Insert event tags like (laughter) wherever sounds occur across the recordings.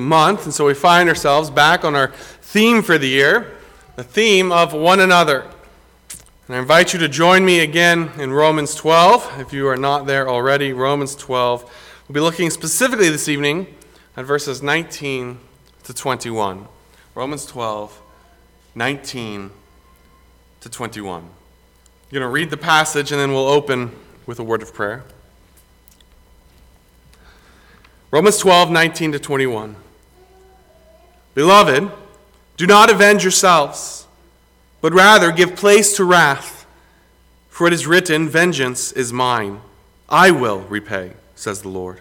month, and so we find ourselves back on our theme for the year, the theme of one another. And I invite you to join me again in Romans 12. If you are not there already, Romans 12. We'll be looking specifically this evening at verses 19 to 21. Romans 12, 19 to 21. I'm going to read the passage and then we'll open with a word of prayer. Romans 12, 19 to 21. Beloved, do not avenge yourselves, but rather give place to wrath. For it is written, Vengeance is mine. I will repay, says the Lord.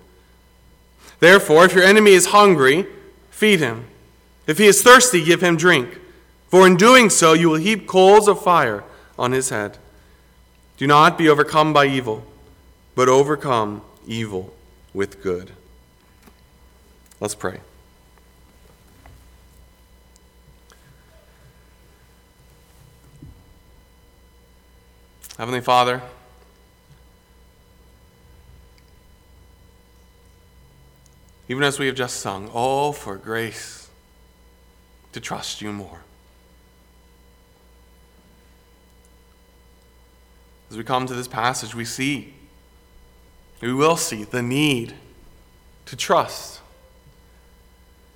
Therefore, if your enemy is hungry, feed him. If he is thirsty, give him drink. For in doing so, you will heap coals of fire on his head. Do not be overcome by evil, but overcome evil with good. Let's pray. Heavenly Father, even as we have just sung, oh, for grace to trust you more. As we come to this passage, we see, we will see the need to trust.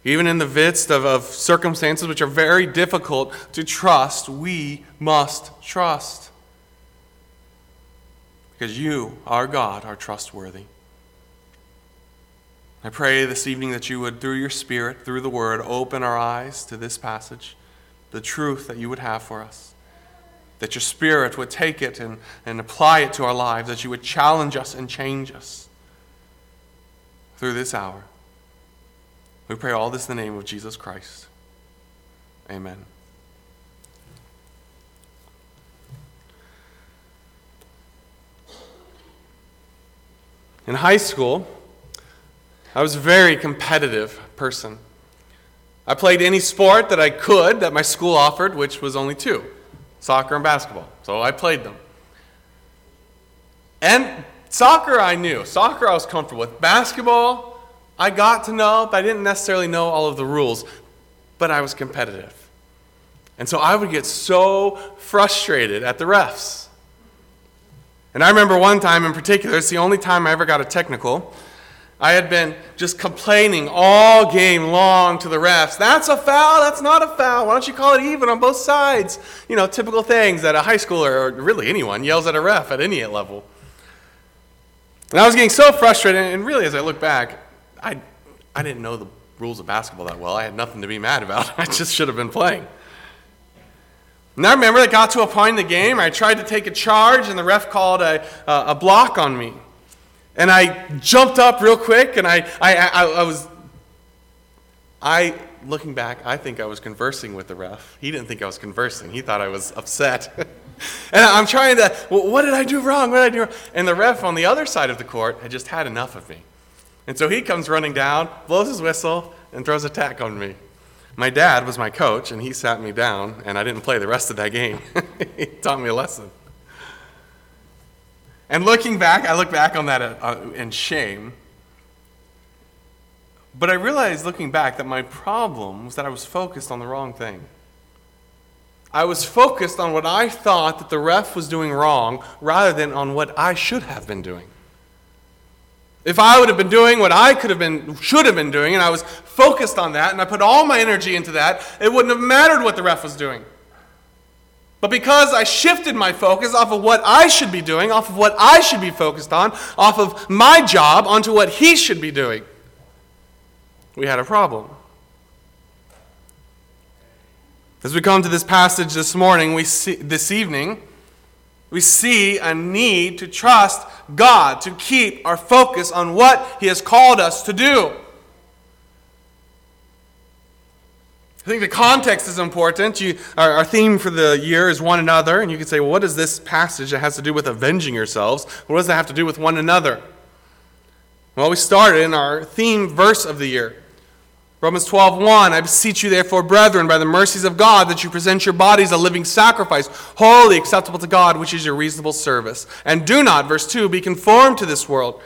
Even in the midst of, of circumstances which are very difficult to trust, we must trust because you, our God, are trustworthy. I pray this evening that you would, through your Spirit, through the Word, open our eyes to this passage, the truth that you would have for us. That your Spirit would take it and, and apply it to our lives, that you would challenge us and change us through this hour. We pray all this in the name of Jesus Christ. Amen. In high school, I was a very competitive person. I played any sport that I could that my school offered, which was only two soccer and basketball. So I played them. And soccer, I knew. Soccer, I was comfortable with. Basketball, I got to know, but I didn't necessarily know all of the rules. But I was competitive. And so I would get so frustrated at the refs. And I remember one time in particular, it's the only time I ever got a technical. I had been just complaining all game long to the refs. That's a foul. That's not a foul. Why don't you call it even on both sides? You know, typical things that a high schooler or really anyone yells at a ref at any level. And I was getting so frustrated. And really, as I look back, I, I didn't know the rules of basketball that well. I had nothing to be mad about. (laughs) I just should have been playing. And I remember it got to a point in the game I tried to take a charge, and the ref called a, a block on me. And I jumped up real quick, and I, I, I, I was, I, looking back, I think I was conversing with the ref. He didn't think I was conversing, he thought I was upset. (laughs) and I'm trying to, well, what did I do wrong? What did I do wrong? And the ref on the other side of the court had just had enough of me. And so he comes running down, blows his whistle, and throws a tech on me. My dad was my coach, and he sat me down, and I didn't play the rest of that game. (laughs) he taught me a lesson. And looking back, I look back on that uh, in shame. But I realized looking back that my problem was that I was focused on the wrong thing. I was focused on what I thought that the ref was doing wrong rather than on what I should have been doing. If I would have been doing what I could have been, should have been doing, and I was focused on that, and I put all my energy into that, it wouldn't have mattered what the ref was doing. But because I shifted my focus off of what I should be doing, off of what I should be focused on, off of my job onto what he should be doing, we had a problem. As we come to this passage this morning, we see, this evening, we see a need to trust God, to keep our focus on what He has called us to do. I think the context is important. You, our, our, theme for the year is one another, and you can say, well, what is this passage that has to do with avenging yourselves? What does that have to do with one another? Well, we started in our theme verse of the year. Romans 12:1 I beseech you therefore brethren by the mercies of God that you present your bodies a living sacrifice holy acceptable to God which is your reasonable service and do not verse 2 be conformed to this world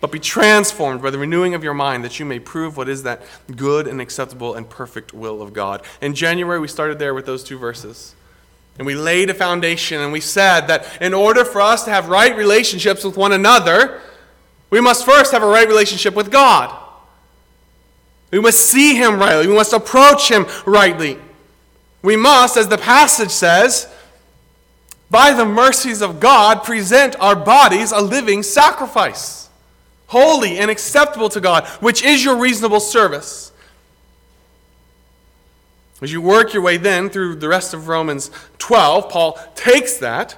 but be transformed by the renewing of your mind that you may prove what is that good and acceptable and perfect will of God. In January, we started there with those two verses. And we laid a foundation and we said that in order for us to have right relationships with one another, we must first have a right relationship with God. We must see Him rightly, we must approach Him rightly. We must, as the passage says, by the mercies of God, present our bodies a living sacrifice, holy and acceptable to God, which is your reasonable service. As you work your way then through the rest of Romans 12, Paul takes that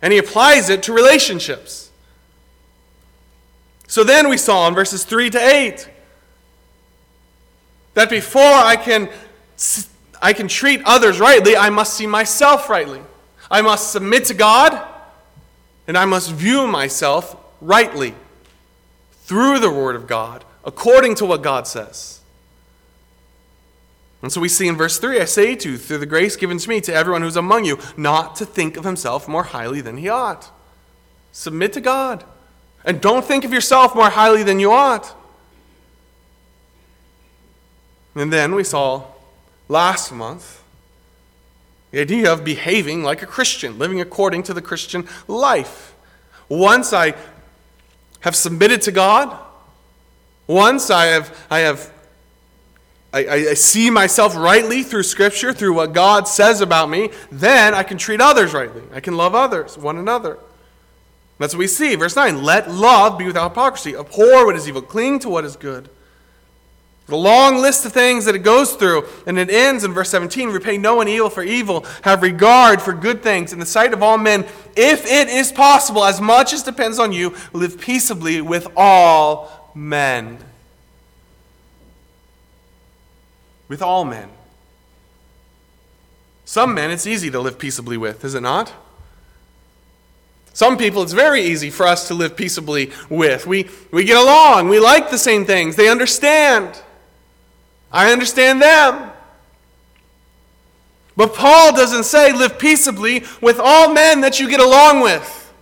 and he applies it to relationships. So then we saw in verses 3 to 8 that before I can, I can treat others rightly, I must see myself rightly. I must submit to God, and I must view myself rightly through the Word of God, according to what God says. And so we see in verse 3 I say to you, through the grace given to me, to everyone who's among you, not to think of himself more highly than he ought. Submit to God. And don't think of yourself more highly than you ought. And then we saw last month the idea of behaving like a Christian, living according to the Christian life. Once I have submitted to God, once I have, I have I, I, see myself rightly through Scripture, through what God says about me, then I can treat others rightly. I can love others, one another. That's what we see. Verse 9 Let love be without hypocrisy. Abhor what is evil, cling to what is good. The long list of things that it goes through, and it ends in verse 17 repay no one evil for evil, have regard for good things in the sight of all men. If it is possible, as much as depends on you, live peaceably with all men. With all men. Some men it's easy to live peaceably with, is it not? Some people it's very easy for us to live peaceably with. We, we get along, we like the same things, they understand. I understand them. But Paul doesn't say live peaceably with all men that you get along with.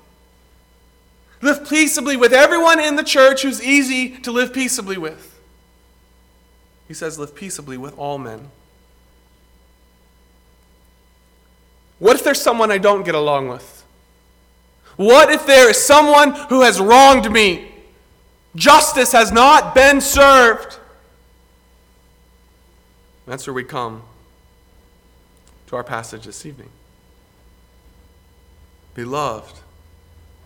Live peaceably with everyone in the church who's easy to live peaceably with. He says live peaceably with all men. What if there's someone I don't get along with? What if there is someone who has wronged me? Justice has not been served. That's where we come to our passage this evening. Beloved,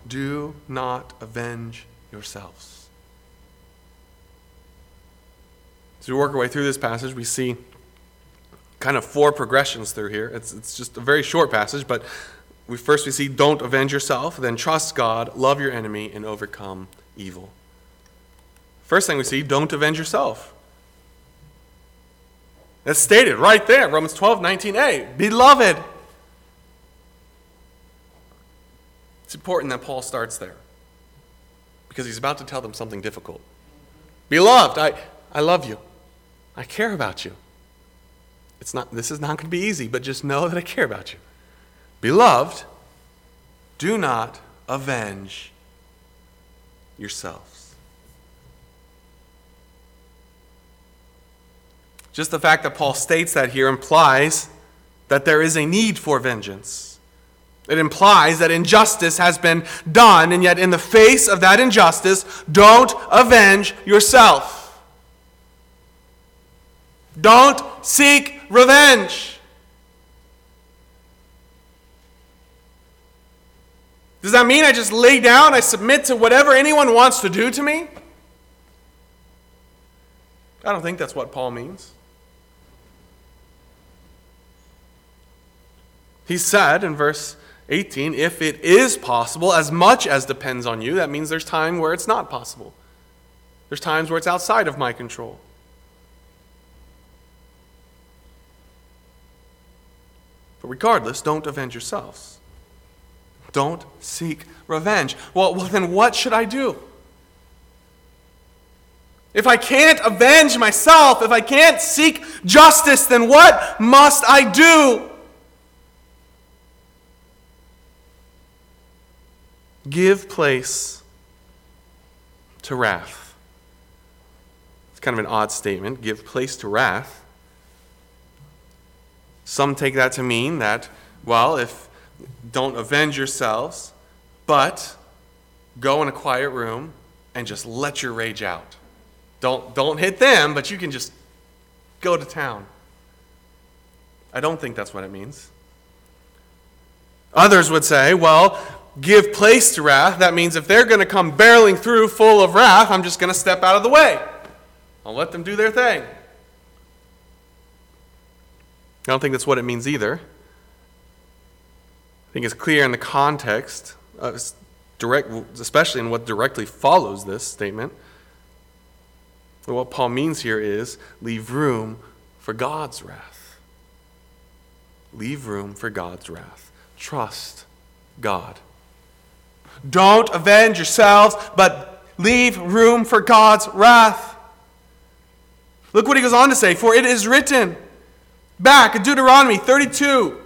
do not avenge yourselves. As we work our way through this passage, we see kind of four progressions through here. It's, it's just a very short passage, but we first we see don't avenge yourself, then trust God, love your enemy, and overcome evil. First thing we see, don't avenge yourself. That's stated right there, Romans 12, 19a. Beloved. It's important that Paul starts there because he's about to tell them something difficult. Beloved, I, I love you. I care about you. It's not, this is not going to be easy, but just know that I care about you. Beloved, do not avenge yourself. Just the fact that Paul states that here implies that there is a need for vengeance. It implies that injustice has been done, and yet, in the face of that injustice, don't avenge yourself. Don't seek revenge. Does that mean I just lay down, I submit to whatever anyone wants to do to me? I don't think that's what Paul means. He said in verse 18, if it is possible, as much as depends on you, that means there's time where it's not possible. There's times where it's outside of my control. But regardless, don't avenge yourselves. Don't seek revenge. Well, well, then what should I do? If I can't avenge myself, if I can't seek justice, then what must I do? Give place to wrath. It's kind of an odd statement give place to wrath. Some take that to mean that, well, if don't avenge yourselves, but go in a quiet room and just let your rage out. Don't, don't hit them, but you can just go to town. I don't think that's what it means. Others would say, well, give place to wrath. That means if they're going to come barreling through full of wrath, I'm just going to step out of the way. I'll let them do their thing. I don't think that's what it means either. I think it's clear in the context, uh, direct, especially in what directly follows this statement. What Paul means here is leave room for God's wrath. Leave room for God's wrath. Trust God. Don't avenge yourselves, but leave room for God's wrath. Look what he goes on to say For it is written back in Deuteronomy 32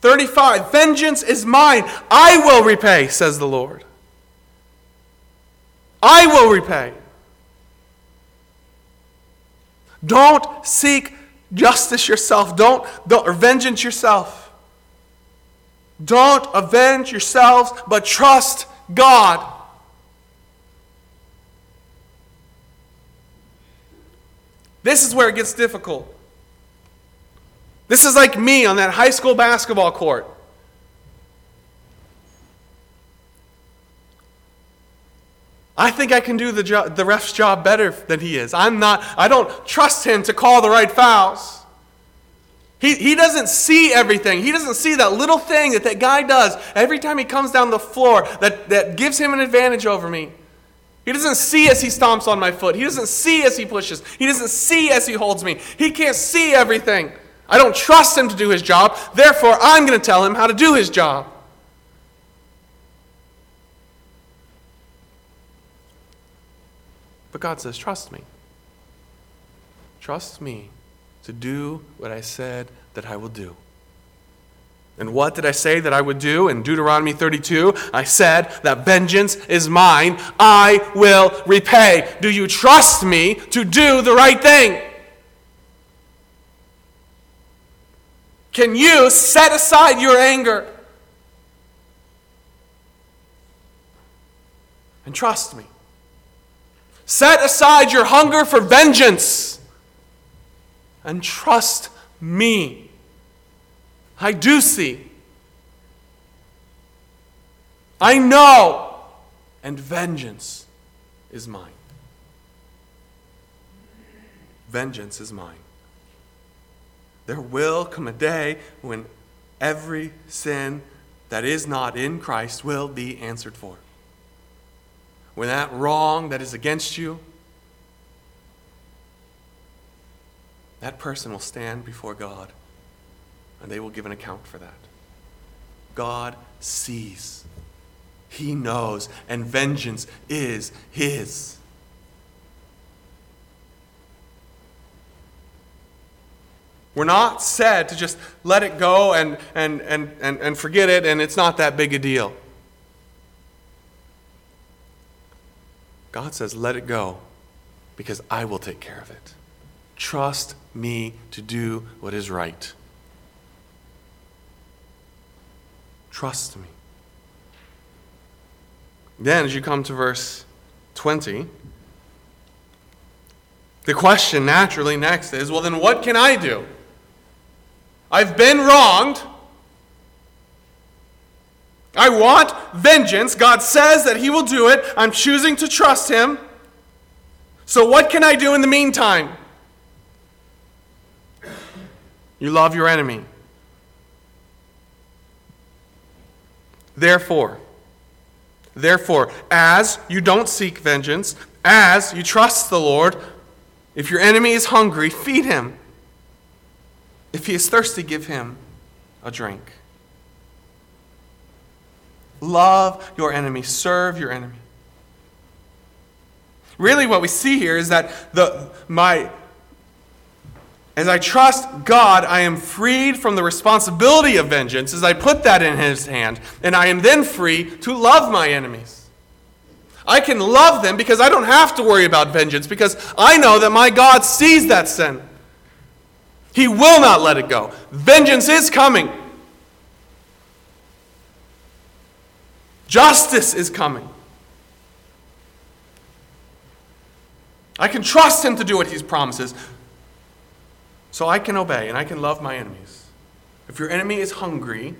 35 Vengeance is mine, I will repay, says the Lord. I will repay. Don't seek justice yourself. Don't, don't or vengeance yourself. Don't avenge yourselves, but trust God. This is where it gets difficult. This is like me on that high school basketball court. I think I can do the, jo- the ref's job better than he is. I'm not, I don't trust him to call the right fouls. He, he doesn't see everything. He doesn't see that little thing that that guy does every time he comes down the floor that, that gives him an advantage over me. He doesn't see as he stomps on my foot. He doesn't see as he pushes. He doesn't see as he holds me. He can't see everything. I don't trust him to do his job. Therefore, I'm going to tell him how to do his job. But God says, Trust me. Trust me to do what I said that I will do. And what did I say that I would do? In Deuteronomy 32, I said that vengeance is mine. I will repay. Do you trust me to do the right thing? Can you set aside your anger and trust me? Set aside your hunger for vengeance and trust me. I do see. I know. And vengeance is mine. Vengeance is mine. There will come a day when every sin that is not in Christ will be answered for when that wrong that is against you, that person will stand before God and they will give an account for that. God sees, He knows, and vengeance is His. We're not said to just let it go and, and, and, and, and forget it, and it's not that big a deal. God says, let it go because I will take care of it. Trust me to do what is right. Trust me. Then, as you come to verse 20, the question naturally next is well, then what can I do? I've been wronged. I want vengeance. God says that He will do it. I'm choosing to trust Him. So, what can I do in the meantime? You love your enemy. Therefore, therefore, as you don't seek vengeance, as you trust the Lord, if your enemy is hungry, feed him. If he is thirsty, give him a drink. Love your enemy, serve your enemy. Really, what we see here is that the, my, as I trust God, I am freed from the responsibility of vengeance as I put that in His hand, and I am then free to love my enemies. I can love them because I don't have to worry about vengeance because I know that my God sees that sin. He will not let it go. Vengeance is coming. Justice is coming. I can trust him to do what he promises. So I can obey and I can love my enemies. If your enemy is hungry,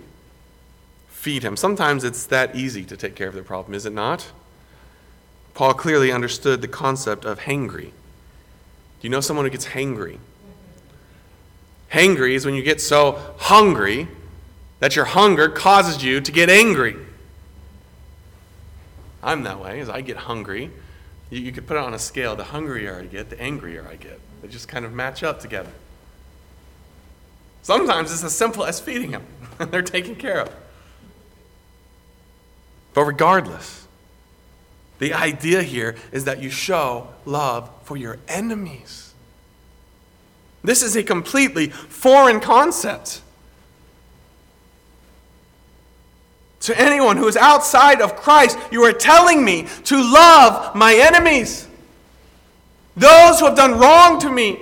feed him. Sometimes it's that easy to take care of their problem, is it not? Paul clearly understood the concept of hangry. Do you know someone who gets hangry? Hangry is when you get so hungry that your hunger causes you to get angry. I'm that way, as I get hungry. You, you could put it on a scale. The hungrier I get, the angrier I get. They just kind of match up together. Sometimes it's as simple as feeding them, and (laughs) they're taken care of. But regardless, the idea here is that you show love for your enemies. This is a completely foreign concept. To anyone who is outside of Christ, you are telling me to love my enemies. Those who have done wrong to me,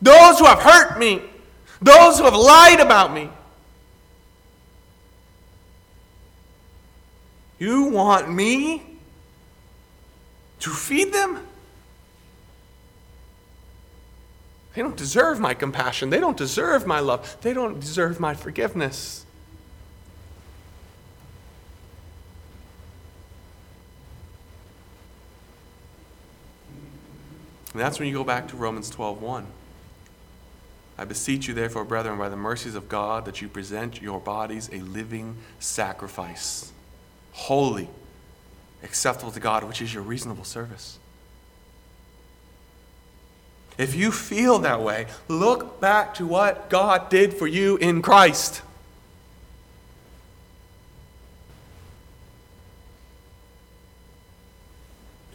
those who have hurt me, those who have lied about me. You want me to feed them? They don't deserve my compassion. They don't deserve my love. They don't deserve my forgiveness. And that's when you go back to Romans 12:1. I beseech you, therefore, brethren, by the mercies of God, that you present your bodies a living sacrifice, holy, acceptable to God, which is your reasonable service. If you feel that way, look back to what God did for you in Christ.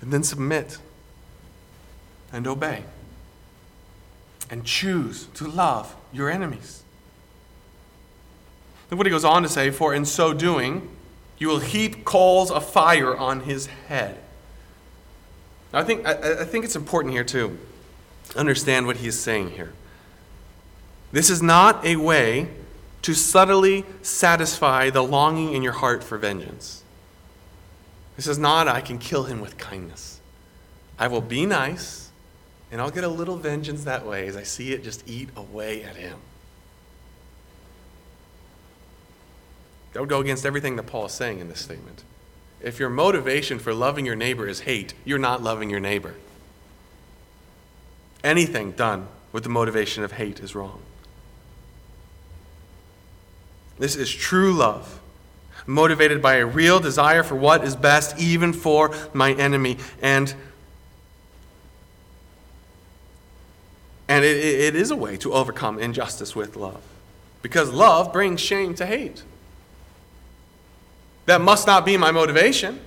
And then submit and obey and choose to love your enemies. Look what he goes on to say, for in so doing, you will heap coals of fire on his head. Now, I think, I, I think it's important here to understand what he's saying here. This is not a way to subtly satisfy the longing in your heart for vengeance. This is not, I can kill him with kindness. I will be nice and I'll get a little vengeance that way as I see it just eat away at him. That would go against everything that Paul is saying in this statement. If your motivation for loving your neighbor is hate, you're not loving your neighbor. Anything done with the motivation of hate is wrong. This is true love, motivated by a real desire for what is best, even for my enemy. And And it, it is a way to overcome injustice with love. Because love brings shame to hate. That must not be my motivation.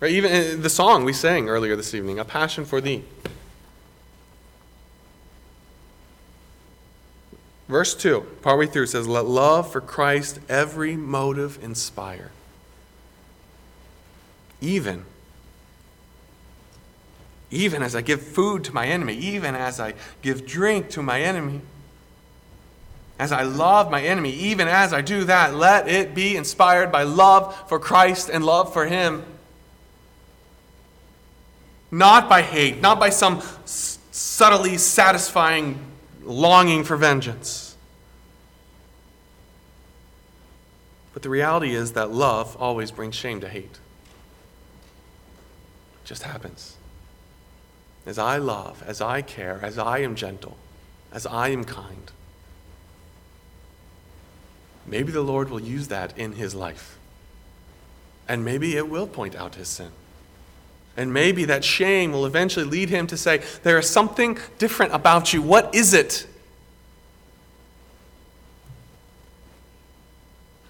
Right? Even uh, the song we sang earlier this evening, A Passion for Thee. Verse 2, partway through, says, Let love for Christ every motive inspire. Even even as I give food to my enemy, even as I give drink to my enemy, as I love my enemy, even as I do that, let it be inspired by love for Christ and love for Him. Not by hate, not by some subtly satisfying longing for vengeance. But the reality is that love always brings shame to hate. It just happens as I love, as I care, as I am gentle, as I am kind, maybe the Lord will use that in his life. And maybe it will point out his sin. And maybe that shame will eventually lead him to say, There is something different about you. What is it?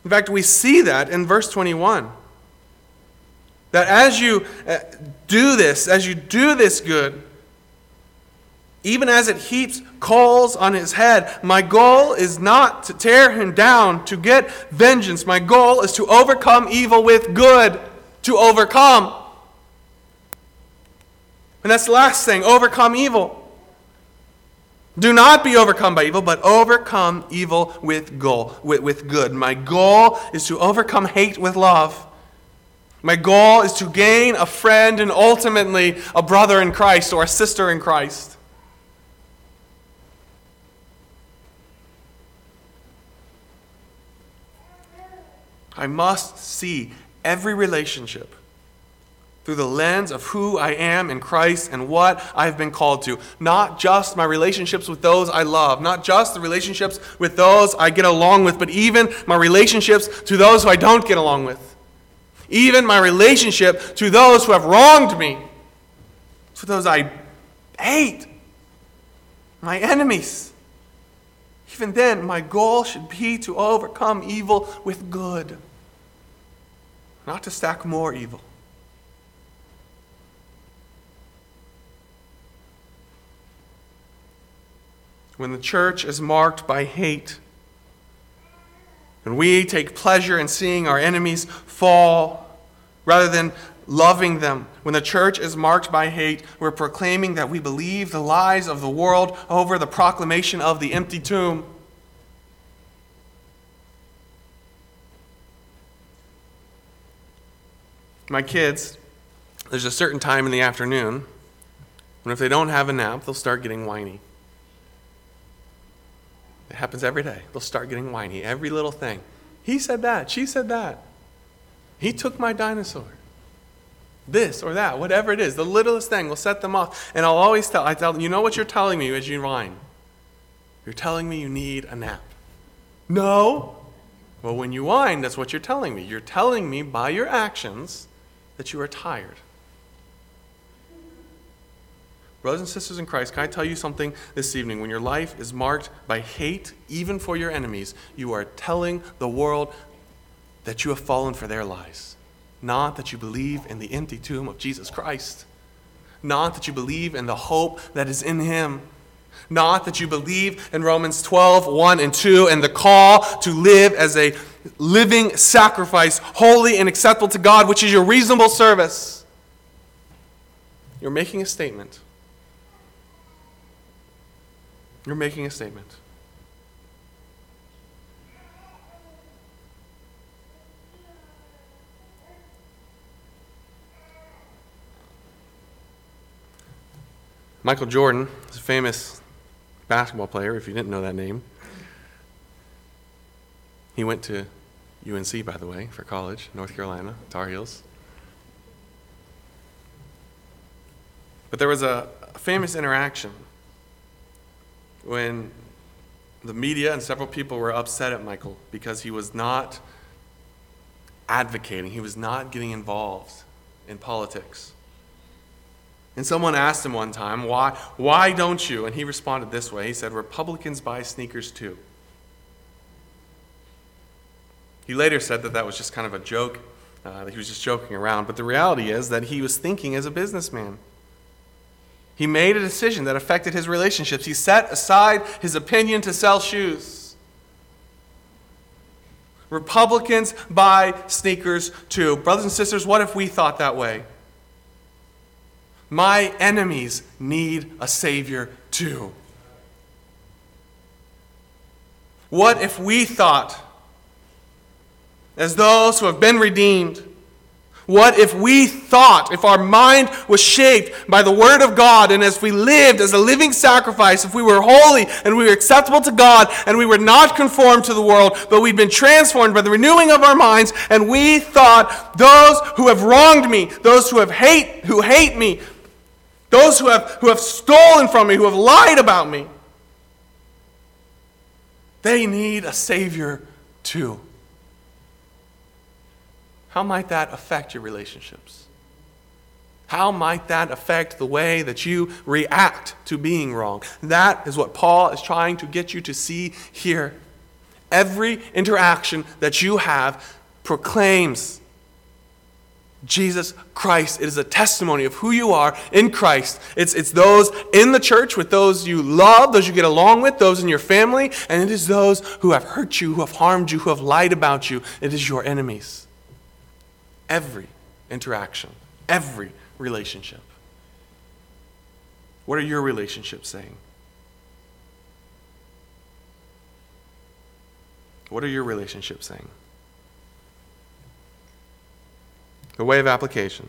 In fact, we see that in verse 21. That as you uh, do this, as you do this good, even as it heaps coals on his head. My goal is not to tear him down, to get vengeance. My goal is to overcome evil with good, to overcome. And that's the last thing overcome evil. Do not be overcome by evil, but overcome evil with goal, with, with good. My goal is to overcome hate with love. My goal is to gain a friend and ultimately a brother in Christ or a sister in Christ. I must see every relationship through the lens of who I am in Christ and what I've been called to. Not just my relationships with those I love, not just the relationships with those I get along with, but even my relationships to those who I don't get along with. Even my relationship to those who have wronged me, to those I hate, my enemies. Even then, my goal should be to overcome evil with good not to stack more evil. When the church is marked by hate, and we take pleasure in seeing our enemies fall rather than loving them. When the church is marked by hate, we're proclaiming that we believe the lies of the world over the proclamation of the empty tomb. My kids, there's a certain time in the afternoon when if they don't have a nap, they'll start getting whiny. It happens every day. They'll start getting whiny. Every little thing. He said that. She said that. He took my dinosaur. This or that, whatever it is, the littlest thing will set them off. And I'll always tell, I tell them, you know what you're telling me as you whine? You're telling me you need a nap. No. Well, when you whine, that's what you're telling me. You're telling me by your actions that you are tired. Brothers and sisters in Christ, can I tell you something this evening? When your life is marked by hate, even for your enemies, you are telling the world that you have fallen for their lies. Not that you believe in the empty tomb of Jesus Christ. Not that you believe in the hope that is in Him. Not that you believe in Romans 12, 1 and 2, and the call to live as a living sacrifice, holy and acceptable to God, which is your reasonable service. You're making a statement. You're making a statement. Michael Jordan is a famous basketball player, if you didn't know that name. He went to UNC, by the way, for college, North Carolina, Tar Heels. But there was a, famous interaction when the media and several people were upset at Michael because he was not advocating, he was not getting involved in politics. And someone asked him one time, why, why don't you? And he responded this way He said, Republicans buy sneakers too. He later said that that was just kind of a joke, uh, that he was just joking around. But the reality is that he was thinking as a businessman. He made a decision that affected his relationships. He set aside his opinion to sell shoes. Republicans buy sneakers too. Brothers and sisters, what if we thought that way? My enemies need a Savior too. What if we thought, as those who have been redeemed, what if we thought, if our mind was shaped by the Word of God, and as we lived as a living sacrifice, if we were holy and we were acceptable to God, and we were not conformed to the world, but we'd been transformed by the renewing of our minds, and we thought, those who have wronged me, those who have hate, who hate me, those who have, who have stolen from me, who have lied about me, they need a Savior too. How might that affect your relationships? How might that affect the way that you react to being wrong? That is what Paul is trying to get you to see here. Every interaction that you have proclaims Jesus Christ. It is a testimony of who you are in Christ. It's, it's those in the church with those you love, those you get along with, those in your family, and it is those who have hurt you, who have harmed you, who have lied about you. It is your enemies. Every interaction, every relationship. What are your relationships saying? What are your relationships saying? The way of application.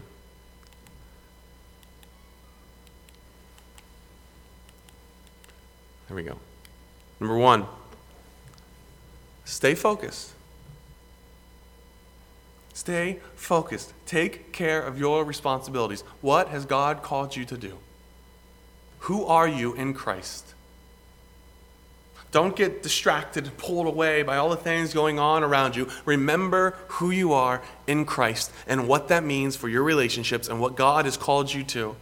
There we go. Number one, stay focused. Stay focused. Take care of your responsibilities. What has God called you to do? Who are you in Christ? Don't get distracted and pulled away by all the things going on around you. Remember who you are in Christ and what that means for your relationships and what God has called you to.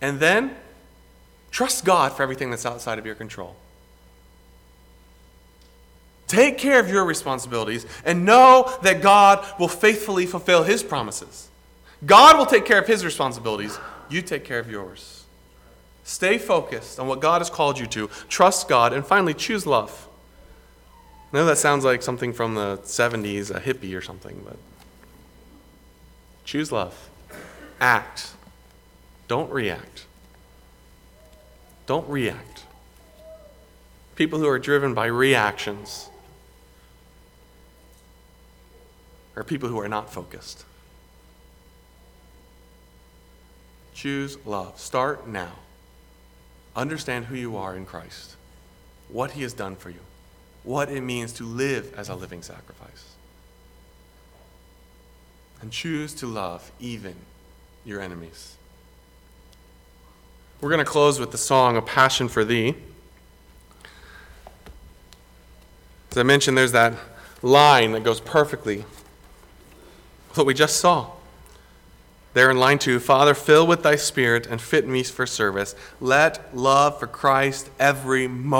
And then trust God for everything that's outside of your control. Take care of your responsibilities and know that God will faithfully fulfill His promises. God will take care of His responsibilities. You take care of yours. Stay focused on what God has called you to. Trust God. And finally, choose love. I know that sounds like something from the 70s, a hippie or something, but choose love. Act. Don't react. Don't react. People who are driven by reactions are people who are not focused. Choose love. Start now. Understand who you are in Christ, what He has done for you, what it means to live as a living sacrifice. And choose to love even your enemies. We're going to close with the song A Passion for Thee. As I mentioned, there's that line that goes perfectly what we just saw. There in line two, Father, fill with thy spirit and fit me for service. Let love for Christ every motive